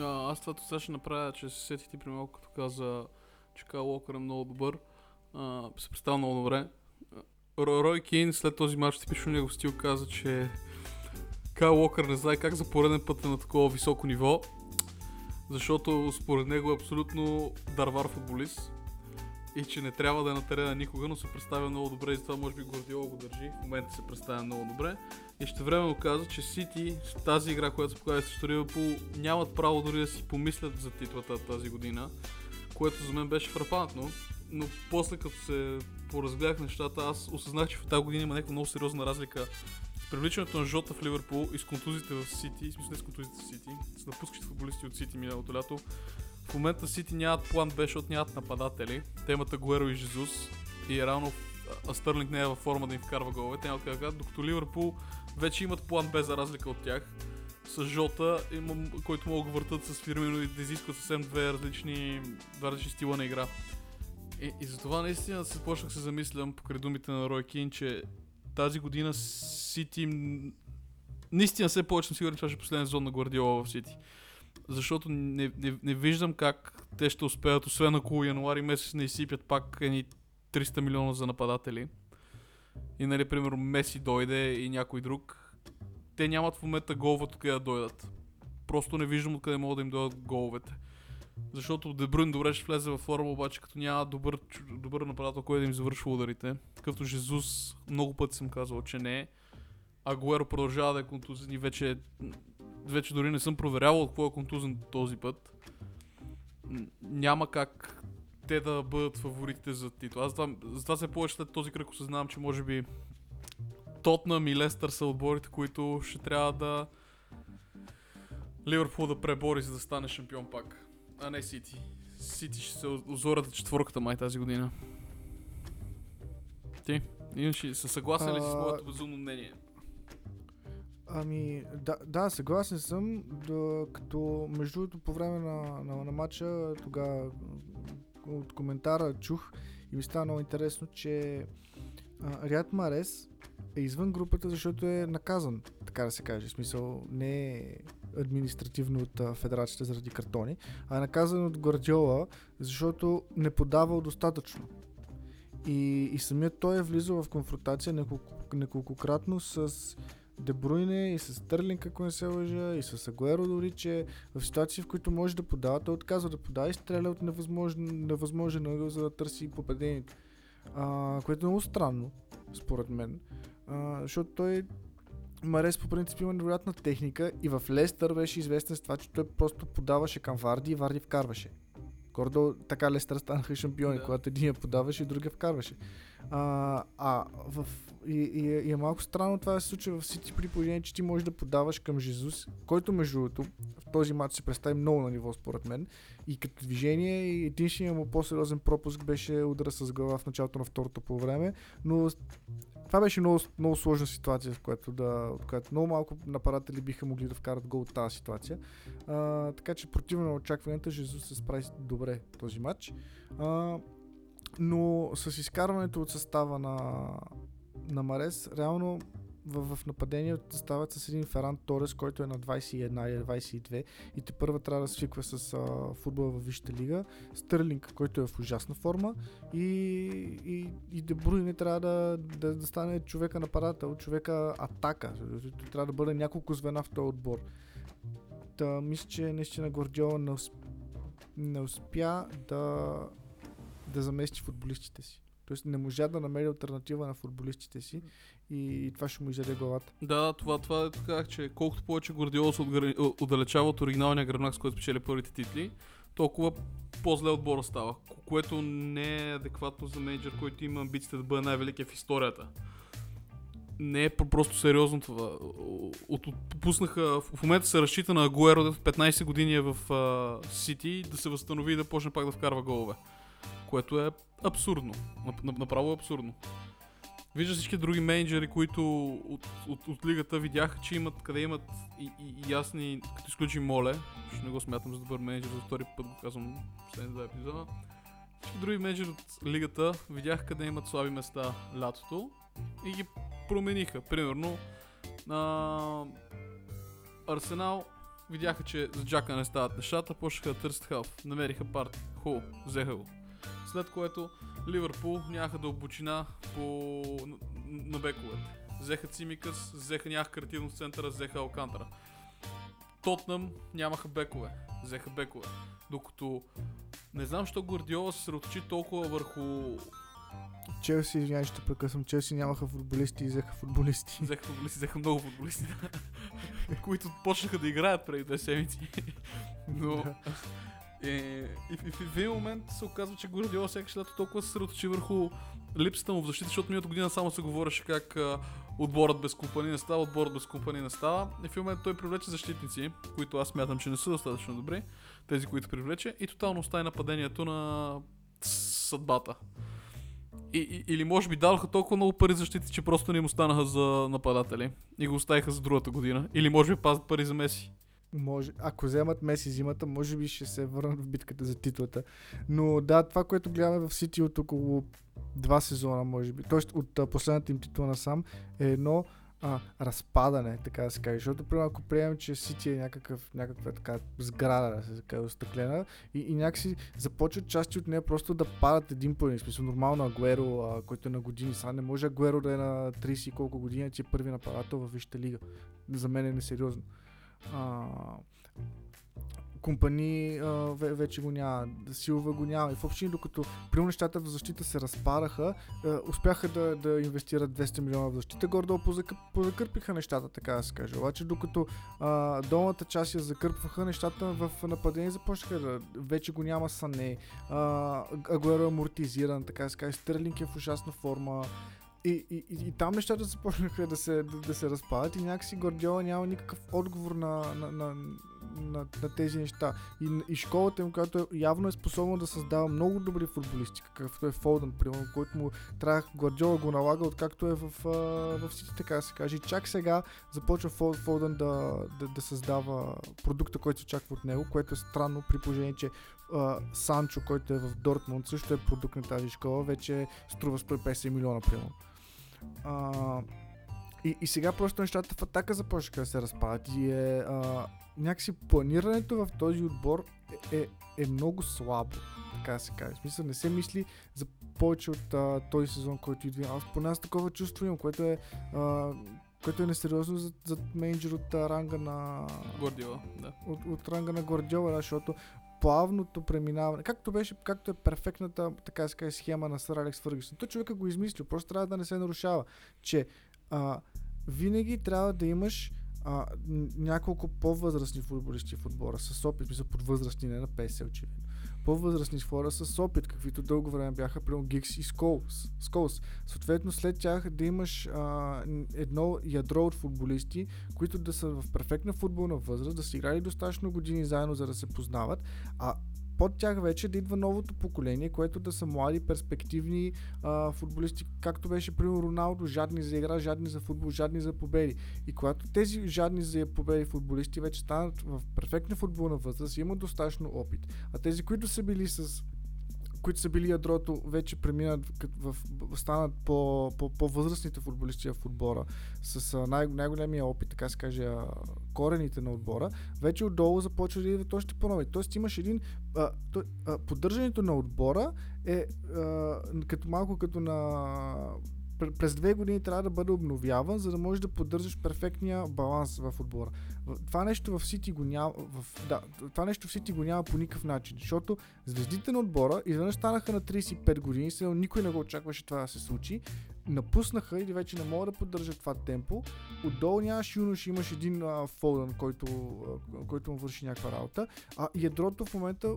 Speaker 2: А, аз това сега ще направя, че се сетих ти при малко, като каза, че Кайл Уокър е много добър. А, се представя много добре. Рой Кейн след този матч, типично негов стил, каза, че Кайл Уокър не знае как за пореден път е на такова високо ниво, защото според него е абсолютно дарвар футболист и че не трябва да е на никога, но се представя много добре и затова може би Гордиола го държи. В момента се представя много добре. И ще време каза, че Сити тази игра, която се показва срещу Ливърпул, нямат право дори да си помислят за титлата тази година, което за мен беше фрапантно. Но после като се поразгледах нещата, аз осъзнах, че в тази година има някаква много сериозна разлика с привличането на Жота в Ливърпул и с контузите в Сити, в смисъл не с контузите в Сити, с напускащите футболисти от Сити миналото лято. В момента Сити нямат план Б, защото нямат нападатели. Те имат Агуеро и Жезус и рано Стърлинг не е във форма да им вкарва голове, те няма как докато Ливърпул вече имат план Б за разлика от тях. С Жота, който могат да въртат с Фирмино и да изискват съвсем две различни, два различни стила на игра. И, и затова наистина се почнах се замислям покрай думите на Рой Кин, че тази година Сити наистина все повече съм сигурен, че това ще е последен зон на Гвардиола в Сити. Защото не, не, не виждам как те ще успеят, освен ако януари месец не изсипят пак едни 300 милиона за нападатели и нали, примерно Меси дойде и някой друг, те нямат в момента голове откъде да дойдат. Просто не виждам откъде могат да им дойдат головете. Защото Дебрун добре ще влезе във форма, обаче като няма добър, добър нападател, който да им завършва ударите. Като Жезус много пъти съм казвал, че не е. Агуеро продължава да е контузен и вече, вече дори не съм проверявал какво е контузен този път. Няма как те да бъдат фаворитите за титул. Аз затова, затова се повече след този кръг осъзнавам, че може би Тотнам и Лестър са отборите, които ще трябва да Ливърпул да пребори, за да стане шампион пак. А не Сити. Сити ще се озорят за четворката май тази година. Ти? Иначе се съгласен ли си с моето безумно мнение?
Speaker 1: Ами, да, да, съгласен съм, да, като между другото по време на, на, на матча, тогава от коментара чух и ми стана много интересно, че а, Риад Марес е извън групата, защото е наказан, така да се каже. В смисъл не е административно от а, федерацията заради картони, а е наказан от Гвардиола, защото не подавал достатъчно. И, и самият той е влизал в конфронтация неколко, неколкократно с Дебруйне и с Търлинг, ако не се лъжа, и с Агуеро дори, че в ситуации, в които може да подава, той отказва да подава и стреля от невъзможен, невъзможен ъгъл, за да търси попадението. А, което е много странно, според мен. А, защото той Марес по принцип има невероятна техника и в Лестър беше известен с това, че той просто подаваше към Варди и Варди вкарваше. Гордо така Лестър станаха шампиони,
Speaker 2: Да.
Speaker 1: когато един я подаваше и другия вкарваше. А, а в, и, и, е- и, е малко странно това да се случва в Сити при положение, че ти можеш да подаваш към Жезус, който между другото в този матч се представи много на ниво според мен. И като движение и единственият му по-сериозен пропуск беше удара с глава в началото на второто по време, но това беше много, много сложна ситуация, в която да, от която много малко нападатели биха могли да вкарат гол от тази ситуация. А, така че противно на очакванията, Жезус се справи този този матч. А, но с изкарването от състава на, на Марес, реално в, в нападение стават с един Феран Торес, който е на 21 или 22 и те първа трябва да свиква с а, футбола в Висшата лига. Стърлинг, който е в ужасна форма и, и, и Дебруй не трябва да, да, да стане човека нападател, човека атака. Трябва да бъде няколко звена в този отбор. Та, мисля, че наистина Гордиола не, усп... не успя да, да замести футболистите си. Тоест не можа да намери альтернатива на футболистите си и, и това ще му изяде главата.
Speaker 2: Да, това, това е така, че колкото повече Гвардиола се отгр... отдалечава от оригиналния гръбнак, с който спечели първите титли, толкова по-зле отбора става, ко- което не е адекватно за менеджер, който има амбициите да бъде най-великия в историята. Не е про- просто сериозно това. От, от, пуснаха, в момента се разчита на Агуеро, дето 15 години е в Сити, да се възстанови и да почне пак да вкарва голове. Което е абсурдно. Нап- нап- Направо е абсурдно. Вижда всички други менеджери, които от, от, от лигата видяха, че имат, къде имат и, и, и ясни, като изключим Моле, ще не го смятам за добър менеджер, за втори път го казвам в последните два епизода. Всички други менеджери от лигата видяха къде имат слаби места лятото и ги промениха. Примерно на Арсенал видяха, че за Джака не стават нещата, почнаха да търсят халф. Намериха парт. Хубаво, взеха го. След което Ливърпул нямаха дълбочина по... на, бековете. Взеха Цимикас, взеха нямаха креативност в центъра, взеха Алкантара. Тотнам нямаха бекове, взеха бекове. Докато не знам, защо Гвардиола се съсредоточи толкова върху...
Speaker 1: Челси, извинявай, ще прекъсвам, Челси нямаха футболисти и взеха футболисти. *laughs*
Speaker 2: Взеха футболисти, взеха много футболисти, *laughs* които почнаха да играят преди две седмици. *laughs* Но
Speaker 1: Да.
Speaker 2: Е, и, в- и, в един момент се оказва, че Гвардиола сякаш лято толкова се съсредоточи върху липсата му в защита, защото миналата година само се говореше как а, отборът без компания не става, отборът без компания не става. И в момент той привлече защитници, които аз смятам, че не са достатъчно добри, тези, които привлече, и тотално остави нападението на съдбата. И, и, или може би дадоха толкова много пари за защити, че просто не им останаха за нападатели и го оставиха за другата година. Или може би пазят пари за Меси.
Speaker 1: Може, ако вземат Меси зимата, може би ще се върнат в битката за титлата. Но да, това, което гледаме в Сити от около два сезона, може би, т.е. от а, последната им титла насам, е едно а, разпадане, така да се каже. Защото, примерно, ако приемем, че Сити е някакъв, някаква така сграда, да се каже, стъклена, и, и някакси започват части от нея просто да падат един по един. Смисъл, нормално Агуеро, а, който е на години, сега не може Агуеро да е на 30 и колко години, че е първи нападател във Висшата лига. За мен е несериозно. А, компани а, ве- вече го няма, Силва го няма. И в общини, докато при нещата в защита се разпараха, а, успяха да, да инвестират 200 милиона в защита, гордо позакърпиха нещата, така да се каже. Обаче, докато а, долната част я закърпваха, нещата в нападение започнаха да... Вече го няма Сане, Агуеро е амортизиран, така да се каже, Стърлинг е в ужасна форма, и, и, и, там нещата започнаха да се, да, да се разпадат и някакси Гордиола няма никакъв отговор на, на, на, на, на тези неща. И, и школата им, която е, явно е способна да създава много добри футболисти, какъвто е Фолдън, примерно, който му трябва Гвардиола го налага, откакто е в, в така да се каже. И чак сега започва Фолдън да, да, да създава продукта, който се очаква от него, което е странно при положение, че а, Санчо, който е в Дортмунд, също е продукт на тази школа, вече струва 150 милиона, примерно. А, и, и сега просто нещата в атака започнаха да се разпадат и е а, някакси планирането в този отбор е, е, е много слабо, така се каже. В смисъл не се мисли за повече от а, този сезон, който идва. Аз поне аз такова чувство имам, което е а, което е несериозно за, за менеджер от а, ранга на...
Speaker 2: Гордиола, да.
Speaker 1: От, от ранга на Гордиола, да, защото плавното преминаване, както беше, както е перфектната така се каже, схема на Сър Алекс Фъргюсън. То човека го измислил, просто трябва да не се нарушава, че а, винаги трябва да имаш а, няколко по-възрастни футболисти в отбора с опит, мисля подвъзрастни, не на 50 очевидно. По-възрастни хора с опит, каквито дълго време бяха, примерно Гикс и Сколс. Съответно, след тях да имаш а, едно ядро от футболисти, които да са в перфектна футболна възраст, да са играли достатъчно години заедно, за да се познават, а под тях вече да идва новото поколение, което да са млади, перспективни а, футболисти, както беше примерно Роналдо, жадни за игра, жадни за футбол, жадни за победи. И когато тези жадни за победи футболисти вече станат в перфектна футболна възраст, имат достатъчно опит. А тези, които са били с които са били ядрото, вече преминат, в, станат по, по, по-възрастните футболисти в отбора, с най- най-големия опит, така се каже, корените на отбора, вече отдолу започва да идват още по-нови. Тоест имаш един... А, то, а, поддържането на отбора е а, като малко като на през две години трябва да бъде обновяван, за да можеш да поддържаш перфектния баланс в отбора. Това нещо в Сити го няма, в, да, това нещо в Сити го няма по никакъв начин, защото звездите на отбора изведнъж станаха на 35 години, сега никой не го очакваше това да се случи, напуснаха или вече не могат да поддържат това темпо. Отдолу нямаш юнош, имаш един а, Фолдън, който, а, който му върши някаква работа, а ядрото в момента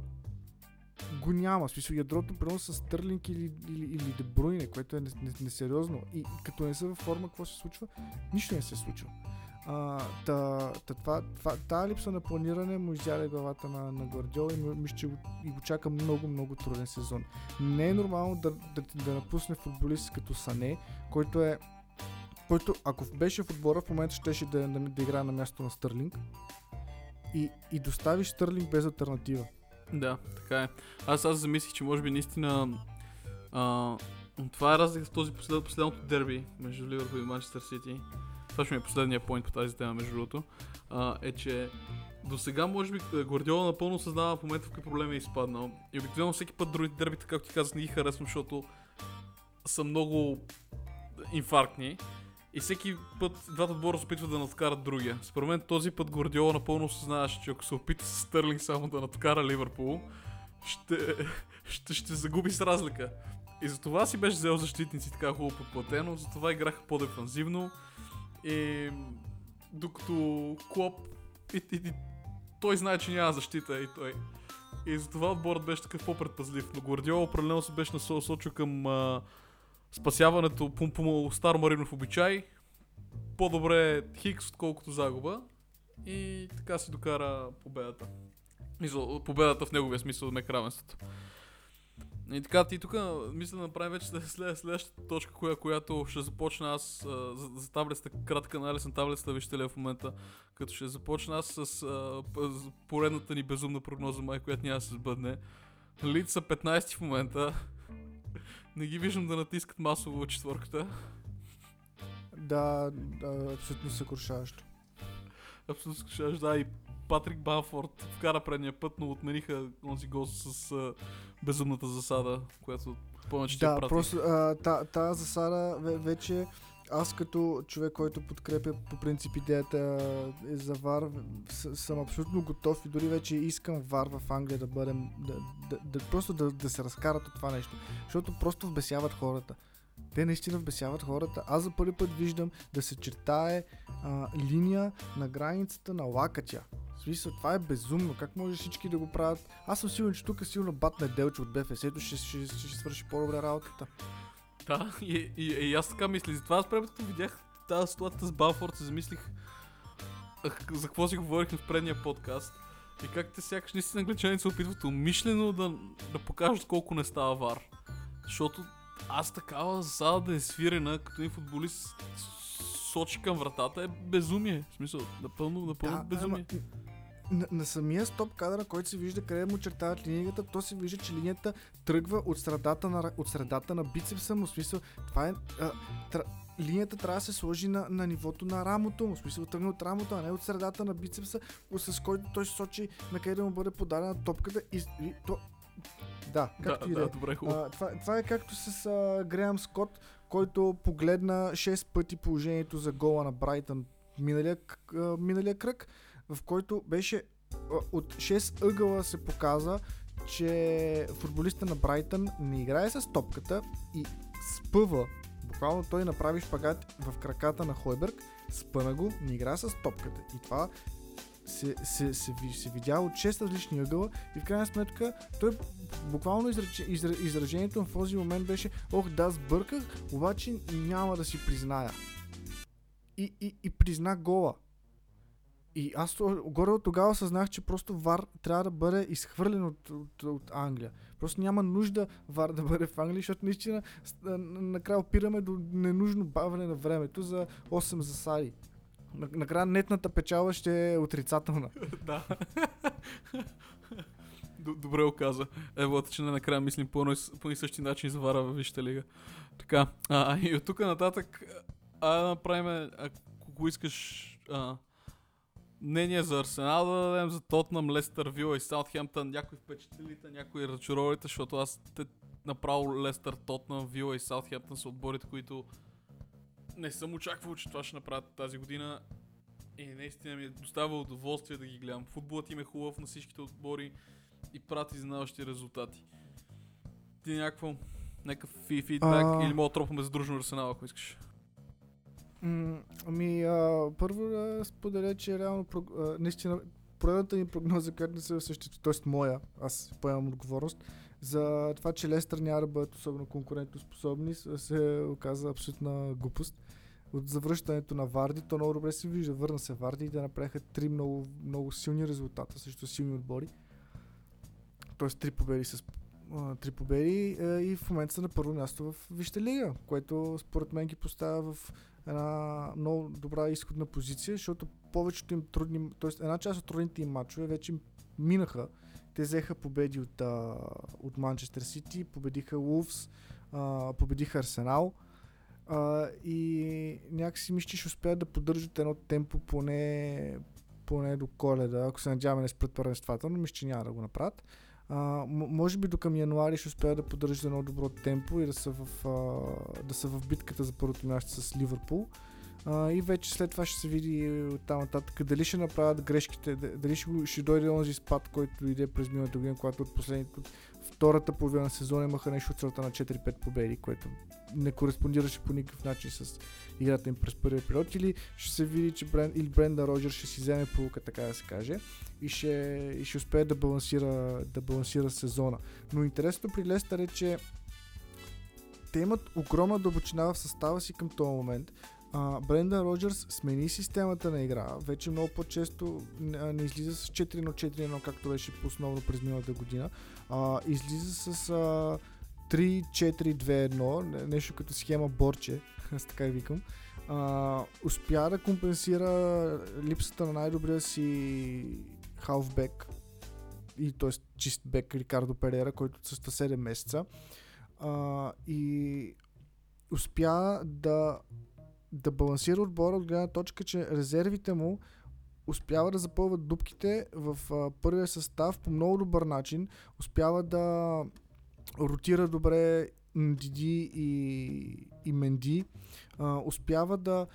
Speaker 1: го няма. Смисъл ядрото прено с Стърлинг или, или, или Дебруйне, което е несериозно. И, и като не са във форма, какво се случва? Нищо не се случва. А, та, та, това, това, тази липса на планиране му изяде главата на, на Гвардиол и мисля, че го, и го чака много, много труден сезон. Не е нормално да, да, да напусне футболист като Сане, който е който ако беше в отбора в момента щеше да, да, да играе на място на Стърлинг и, и доставиш Стърлинг без альтернатива.
Speaker 2: Да, така е. Аз аз замислих, че може би наистина а, това е разлика с този послед, последното дерби между Ливърпул и Манчестър Сити. Това ще ми е последния поинт по тази тема, между другото. А, е, че до сега, може би, Гвардиола напълно съзнава в момента в какви проблеми е изпаднал. И обикновено всеки път другите дербите, както ти казах, не ги харесвам, защото са много инфарктни. И всеки път двата отбора се опитват да надкарат другия. Според мен този път Гордиола напълно осъзнаваше, че ако се опита с Стърлинг само да надкара Ливърпул, ще, ще, ще загуби с разлика. И затова си беше взел защитници така хубаво подплатено, затова играха по-дефанзивно. И докато Клоп и, и, и, той знае, че няма защита и той. И затова отборът беше такъв по-предпазлив. Но Гвардиола определено се беше насочил към а, спасяването по, по старо Маринов обичай, по-добре Хикс, отколкото загуба. И така си докара победата. Мисъл, победата в неговия смисъл, не равенството. И така, ти тук мисля да направим вече след, след, следващата точка, коя, която ще започна аз а, за, за таблицата, кратък анализ на таблицата, вижте ли в момента, като ще започна аз с а, поредната ни безумна прогноза, май, която няма да се сбъдне. Лид са 15 в момента, не ги виждам да натискат масово четвърката.
Speaker 1: Да, да абсолютно съкрушаващо.
Speaker 2: Абсолютно съкрушаващо, да. И Патрик Банфорд вкара предния път, но отмениха този гол с а, безумната засада, която повече
Speaker 1: Да, просто тази та засада вече аз като човек, който подкрепя по принцип идеята е за ВАР, съм абсолютно готов и дори вече искам ВАР в Англия да бъдем, да, да, да, просто да, да се разкарат от това нещо. Защото просто вбесяват хората. Те наистина вбесяват хората. Аз за първи път виждам да се чертае а, линия на границата на лакътя. В смисъл, това е безумно. Как може всички да го правят? Аз съм сигурен, че тук силно батне Делче от БФС-то ще, ще, ще, ще свърши по-добре работата.
Speaker 2: Да, и, и, и, аз така мисля. Затова аз пред видях тази ситуация с Балфорд, се замислих за какво си говорихме в предния подкаст. И как те сякаш наистина англичани се опитват умишлено да, да покажат колко не става вар. Защото аз такава зала да е свирена, като един футболист сочи към вратата е безумие. В смисъл, напълно, напълно да, безумие. Ама,
Speaker 1: на, на самия стоп кадъра, който се вижда къде му чертават линията, то се вижда, че линията тръгва от средата на, от средата на бицепса му. В смисъл, това е... А, тр... Линията трябва да се сложи на, на нивото на рамото му. В смисъл, тръгне от рамото, а не от средата на бицепса, с който той се сочи на къде да му бъде подадена топката. И, и то, да, както
Speaker 2: да,
Speaker 1: и
Speaker 2: да, добре,
Speaker 1: а, това, това е както с а, Греъм Скот, който погледна 6 пъти положението за гола на Брайтън миналия, а, миналия кръг в който беше от 6 ъгъла се показа, че футболиста на Брайтън не играе с топката и спъва. Буквално той направи шпагат в краката на Хойберг, спъна го, не игра с топката. И това се, се, се, се видя от 6 различни ъгъла и в крайна сметка той буквално израч, изра, изражението в този момент беше ох да сбърках, обаче няма да си призная. И, и, и призна гола. И аз горе от тогава съзнах, че просто Вар трябва да бъде изхвърлен от, от, от Англия. Просто няма нужда Вар да бъде в Англия, защото наистина накрая опираме до ненужно бавене на времето за 8 засади. Накрая нетната печала ще е отрицателна. *laughs*
Speaker 2: да. Добре оказа. Ево, че накрая мислим по, и същи начин за Вара във Висшата лига. Така, а, и от тук нататък, а направим, ако искаш, а, мнение за Арсенал да дадем за Тотнам, Лестър, Вила и Саутхемптън. Някои впечатлилите, някои разочаровалите, защото аз те направо Лестър, Тотнам, Вила и Саутхемптън са отборите, които не съм очаквал, че това ще направят тази година. И наистина ми е доставя удоволствие да ги гледам. Футболът им е хубав на всичките отбори и прати изненадващи резултати. Ти някакво, някакъв фидбек а... или мога да тропаме за дружно Арсенал, ако искаш.
Speaker 1: Ами, а, първо да споделя, че реално, а, наистина, поредната ми прогноза, която не се осъществи, т.е. моя, аз поемам отговорност, за това, че Лестър няма да бъдат особено конкурентоспособни, се оказа абсолютна глупост. От завръщането на Варди, то много добре се вижда. Върна се Варди и да направиха три много, много силни резултата срещу силни отбори. Тоест три победи с три победи и в момента са на първо място в Вижте лига, което според мен ги поставя в една много добра изходна позиция, защото повечето им трудни, т.е. една част от трудните им матчове вече минаха. Те взеха победи от, а, от Манчестър Сити, победиха а, победиха Арсенал а, и някакси мисля, че ще успеят да поддържат едно темпо поне, поне до коледа, ако се надяваме не спрат първенствата, но мисля, че няма да го направят. А, може би до към януари ще успеят да поддържат едно добро темпо и да са в, а, да са в битката за първото място с Ливърпул. А, и вече след това ще се види там нататък дали ще направят грешките, дали ще, ще дойде онзи спад, който иде през миналата година, когато от последните, втората половина на сезона имаха нещо от целта на 4-5 победи, което не кореспондираше по никакъв начин с играта им през първия период, или ще се види, че Бренда Роджер ще си вземе полука, така да се каже, и ще, и ще успее да балансира, да балансира сезона. Но интересното при Лестър е, че те имат огромна дълбочина в състава си към този момент. Бренда Роджерс смени системата на игра. Вече много по-често не, излиза с 4 на 4 както беше по-основно през миналата година. А, излиза с а, 3-4-2-1, нещо като схема Борче, *laughs* аз така и викам. А, успя да компенсира липсата на най-добрия си халфбек и т.е. чист бек Рикардо Перера, който отсъства 7 месеца. А, и успя да, да балансира отбора от гледна точка, че резервите му успява да запълват дупките в а, първия състав по много добър начин, успява да ротира добре Диди и, и Менди, а, успява да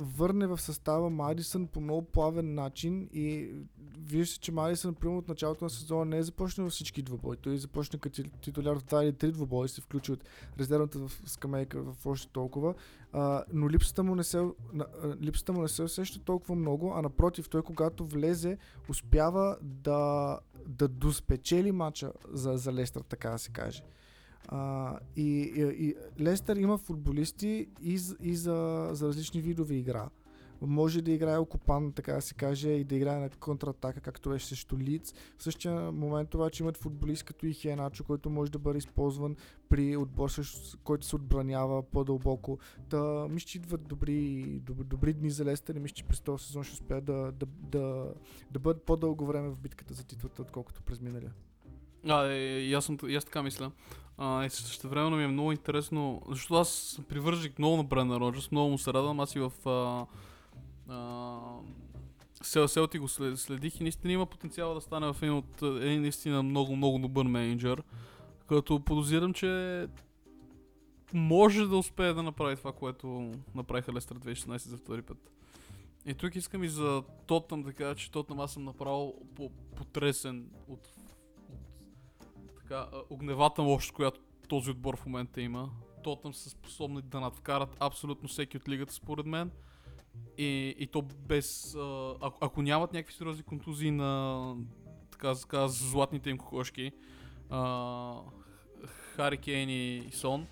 Speaker 1: върне в състава Мадисън по много плавен начин и вижда че Мадисън, примерно от началото на сезона не е започнал всички двубои. Той започна като титуляр в два или три двубои, се включи от резервната в скамейка в още толкова, а, но липсата му, не се, липсата му не се усеща толкова много, а напротив, той когато влезе, успява да, да доспечели мача за, за Лестър, така да се каже. А, и, и, и Лестър има футболисти и, и за, за различни видове игра. може да играе окупан, така да се каже, и да играе на контратака, както беше срещу Лиц. В същия момент обаче имат футболист като и Хеначо, който може да бъде използван при отбор, който се отбранява по-дълбоко. Та, мисля, че идват добри, добри, добри дни за Лестър и мисля, че през този сезон ще успеят да, да, да, да бъдат по-дълго време в битката за титлата, отколкото през миналия.
Speaker 2: А, е, и аз, съм, и аз така мисля. А, и също време ми е много интересно, защото аз съм привържик много на Бренда Роджерс, много му се радвам, аз и в а, а, Сел Селти го следих и наистина има потенциал да стане в един от един наистина много, много добър менеджер, като подозирам, че може да успее да направи това, което направиха Лестър 2016 за втори път. И тук искам и за Тотнам да кажа, че Тотнам аз съм направил потресен от така, огневата мощ, която този отбор в момента има. Тотъм са способни да надвкарат абсолютно всеки от лигата, според мен. И, и то без... А, ако, нямат някакви сериозни контузии на така, така златните им кокошки, а, Хари Кейн и Сон,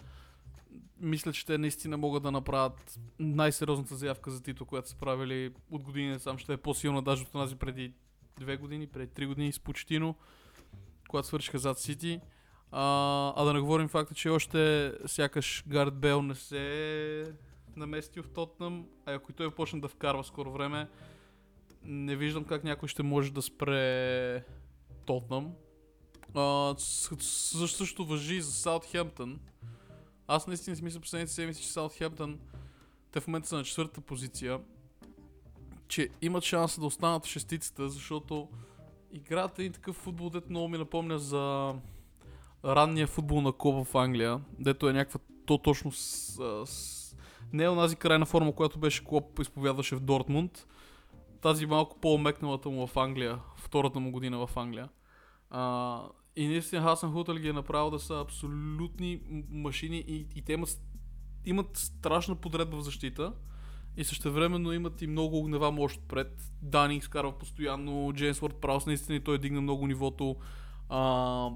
Speaker 2: мисля, че те наистина могат да направят най-сериозната заявка за титул, която са правили от години сам. Ще е по-силна даже от тази преди две години, преди три години с Почтино когато свършиха зад Сити. А, а да не говорим факта, че още сякаш Гард Бел не се наместил в Тотнам, а ако и той почне да вкарва скоро време, не виждам как някой ще може да спре Тотнам. А, също въжи за Саутхемптън. Аз наистина си мисля последните седмици, че Саутхемптън те в момента са на четвърта позиция, че имат шанс да останат в шестицата, защото играта и такъв футбол, дето много ми напомня за ранния футбол на Коба в Англия, дето е някаква то точно с, с... не е онази крайна форма, която беше Клоп изповядваше в Дортмунд. Тази малко по-омекналата му в Англия, втората му година в Англия. А, и наистина Хасан Хутъл ги е направил да са абсолютни машини и, и те имат, имат страшна подредба в защита. И също времено имат и много огнева мощ пред. Дани изкарва постоянно, Джеймс Уорд Праус наистина и той дигна много нивото. А,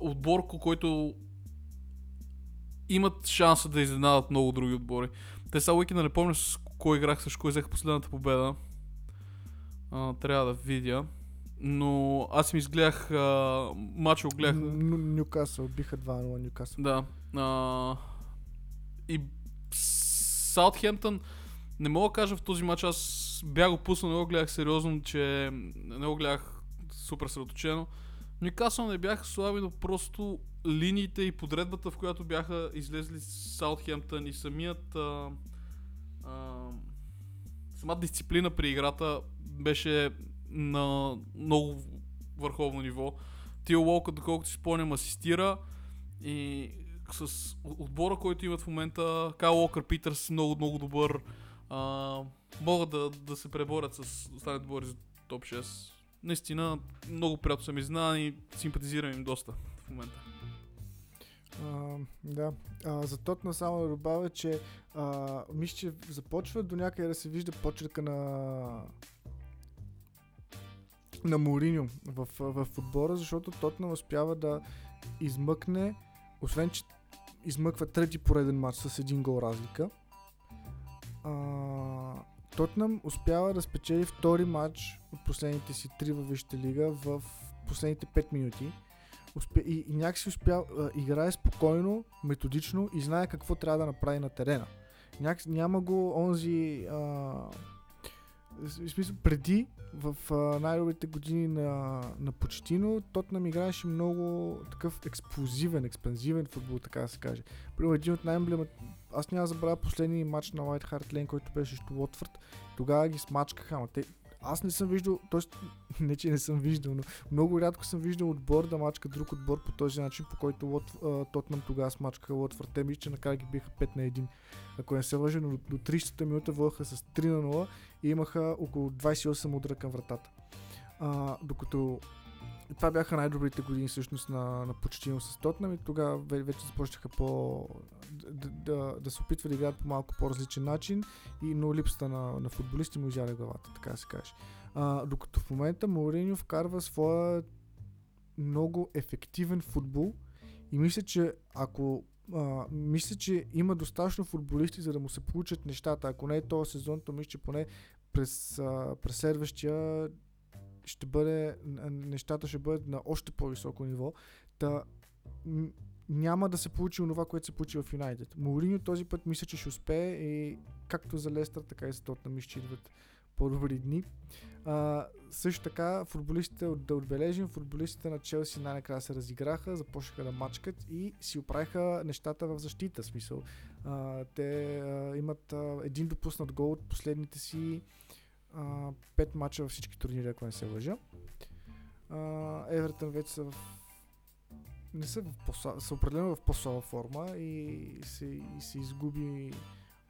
Speaker 2: отбор, който имат шанса да изненадат много други отбори. Те са уикенда не помня с кой играх, с кой взех последната победа. А, трябва да видя. Но аз ми изгледах матча, гледах.
Speaker 1: Нюкасъл, биха 2-0 Нюкасъл.
Speaker 2: Да. А, и Саутхемптън, не мога да кажа в този матч, аз бях го пуснал, не го гледах сериозно, че не го гледах супер съсредоточено. Нюкасъл не бяха слаби, но просто линиите и подредбата, в която бяха излезли Саутхемптън и самият а, а, самата дисциплина при играта беше на много върховно ниво. Тио Уолка, доколкото си спомням, асистира и с отбора, който имат в момента, Кайл Локър Питърс много, много добър. А, могат да, да се преборят с останалите отбори за топ 6. Наистина, много приятно съм изнан и симпатизирам им доста в момента.
Speaker 1: А, да. А, за Тотна само да добавя, че мисля, че започва до някъде да се вижда почерка на на Мориньо в, в, в отбора, защото Тотна успява да измъкне освен, че измъква трети пореден матч с един гол разлика, а, Тотнам успява да спечели втори матч от последните си три във Висшата лига в последните 5 минути. Успя, и, и някакси успя, играе спокойно, методично и знае какво трябва да направи на терена. Някакси, няма го онзи а, в смисъл, преди, в най-добрите години на, на Почтино, Тотнам играеше много такъв експлозивен, експанзивен футбол, така да се каже. При един от най-емблемат... Аз няма забравя последния матч на Уайт Харт Лейн, който беше срещу Уотфорд. Тогава ги смачкаха, ама те аз не съм виждал, т.е. *laughs* не че не съм виждал, но много рядко съм виждал отбор да мачка друг отбор по този начин, по който Лот, Тотнам тогава смачкаха Лотфорд. Те мисля, че накрая ги биха 5 на 1. Ако не се лъжа, но до 30-та минута водеха с 3 на 0 и имаха около 28 удара към вратата. А, докато това бяха най-добрите години всъщност на, на почтино с Тотнам и тогава вече започнаха по да, да, да се опитва да играят по малко по-различен начин, и, но липсата на, на футболисти му изяде главата, така се каже. А, докато в момента Мауриньо вкарва своя много ефективен футбол и мисля, че ако а, мисля, че има достатъчно футболисти, за да му се получат нещата. Ако не е този сезон, то мисля, че поне през, а, през следващия ще бъде, нещата ще бъдат на още по-високо ниво. Та, няма да се получи онова, което се получи в Юнайтед. Моуриньо този път мисля, че ще успее и както за Лестър, така и за Тотнам че идват по-добри дни. А, също така, футболистите, да отбележим, футболистите на Челси най-накрая се разиграха, започнаха да мачкат и си оправиха нещата в защита. Смисъл. А, те а, имат а, един допуснат гол от последните си а, пет мача във всички турнири, ако не се лъжа. Евертън вече са в не са, в са определено в по-слаба форма и се, и се изгуби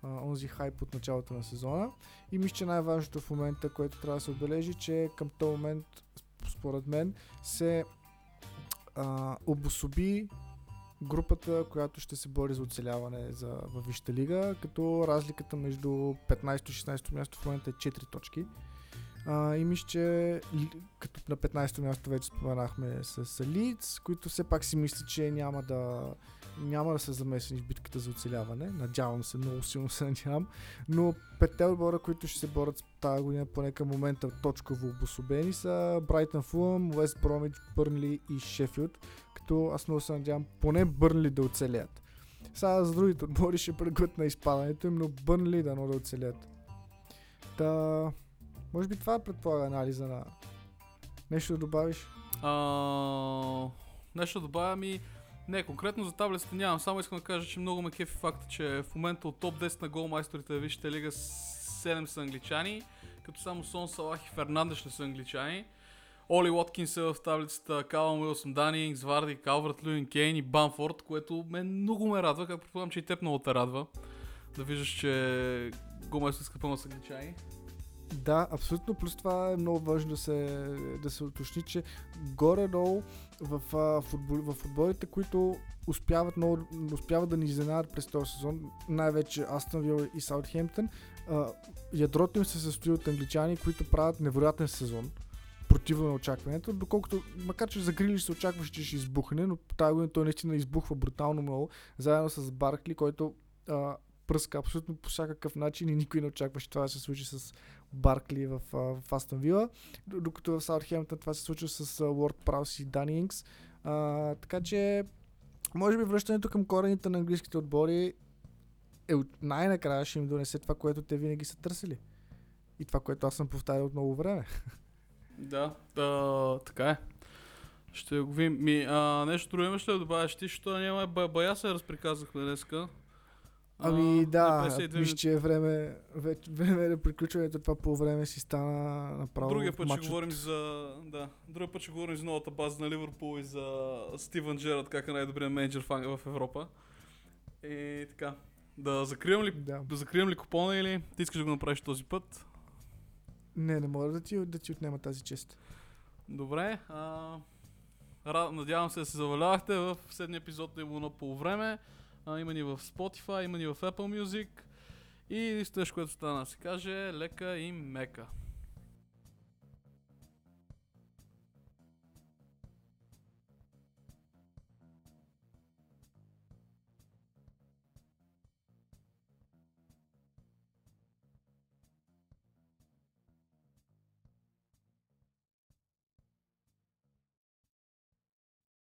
Speaker 1: а, онзи хайп от началото на сезона. И мисля, че най-важното в момента, което трябва да се отбележи, че към този момент, според мен, се а, обособи групата, която ще се бори за оцеляване за, във Висшата лига, като разликата между 15 и 16 място в момента е 4 точки. А, и мисля, че като на 15-то място вече споменахме с Лиц, които все пак си мислят, че няма да, няма да са замесени в битката за оцеляване. Надявам се, много силно се *laughs* надявам. Но петте отбора, които ще се борят тази година, поне към момента точково обособени са Брайтън Фулъм, Уест Бромич, Бърнли и Шефилд, като аз много се надявам поне Бърнли да оцелят. Сега за другите отбори ще прегът изпадането им, но Бърнли да да оцелят. Та, може би това предполага анализа на... Нещо да добавиш?
Speaker 2: А, нещо да добавя ми... Не, конкретно за таблицата нямам. Само искам да кажа, че много ме кефи факта, че в момента от топ 10 на голмайсторите в Висшата лига 7 са англичани, като само Сон Салах и Фернандеш не са англичани. Оли Уоткинс е в таблицата, Калам Уилсон, Дани Инкс, Варди, Калвард, Люин, Кейн и Банфорд, което мен много ме радва, как предполагам, че и теб много те радва. Да виждаш, че голмайсторска пълна са англичани.
Speaker 1: Да, абсолютно. Плюс това е много важно да се, да се уточни, че горе-долу в, в, футбол, в футболите, които успяват, много, успяват да ни изненадат през този сезон, най-вече Астон Вил и Саутхемптън, ядрото им се състои от англичани, които правят невероятен сезон противно на очакването, доколкото, макар че за Грилиш се очакваше, че ще избухне, но тази година той наистина избухва брутално много, заедно с Баркли, който а, пръска абсолютно по всякакъв начин и никой не очакваше това да се случи с Баркли в, в Астон Вила, докато в Саутхемптън това се случва с Уорд Праус и Дани Инкс. А, така че, може би връщането към корените на английските отбори е най-накрая ще им донесе това, което те винаги са търсили. И това, което аз съм повтарял от много време. *laughs*
Speaker 2: Да, да така е. Ще го видим. Ми, а, нещо друго имаш ли да добавиш ти, защото няма бая се разприказахме днеска.
Speaker 1: Ами да, мисля, че е време, вече, време на приключването, това по време си стана направо
Speaker 2: Другия път ще говорим за, да, другия път ще говорим за новата база на Ливърпул и за Стивън Джерард, как е най-добрият менеджер в Европа. И така, да закривам ли, да. да закривам ли купона или ти искаш да го направиш този път?
Speaker 1: Не, не мога да ти, да ти отнема тази чест.
Speaker 2: Добре, а, надявам се да се завалявахте в седния епизод на Имуно по време. А, има ни в Spotify, има ни в Apple Music. И нещо, което стана да се каже, лека и мека.